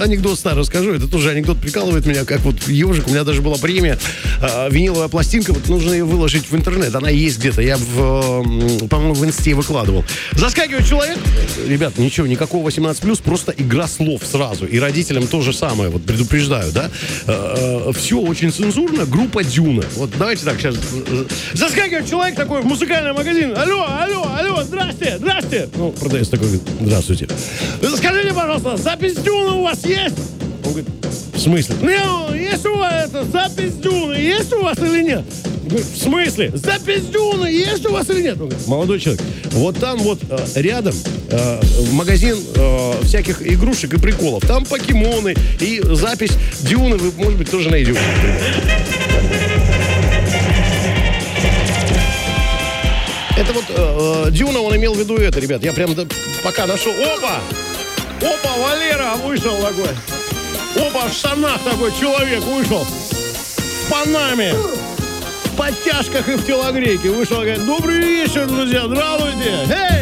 анекдот старый расскажу. Это тоже анекдот прикалывает меня, как вот ежик. У меня даже была премия, э, виниловая пластинка. Вот нужно ее выложить в интернет. Она есть где-то. Я, в, э, по-моему, в инсте выкладывал. Заскакивает человек. Ребят, ничего, никакого 18+, просто игра слов сразу. И родителям то же самое, вот предупреждаю, да. Э, э, все очень цензурно. Группа Дюна. Вот давайте так сейчас. Заскакивает человек такой в музыкальный магазин. Алло, алло, алло, здрасте, здрасте. Ну, продавец такой, говорит, здравствуйте. Скажите, пожалуйста, запись Дюна у вас есть? Он говорит, в смысле? Ну, есть у вас это, запись Дюны, есть у вас или нет? В смысле? Запись Дюны есть у вас или нет? Он говорит, молодой человек, вот там вот э, рядом э, магазин э, всяких игрушек и приколов. Там покемоны и запись Дюны вы, может быть, тоже найдете. Это вот э, э, Дюна, он имел в виду это, ребят. Я прям до- пока нашел. Опа! Опа, Валера вышел такой. Опа, в штанах такой человек вышел. В Панаме. В подтяжках и в телогрейке. Вышел, говорит, добрый вечер, друзья, здравствуйте. Эй!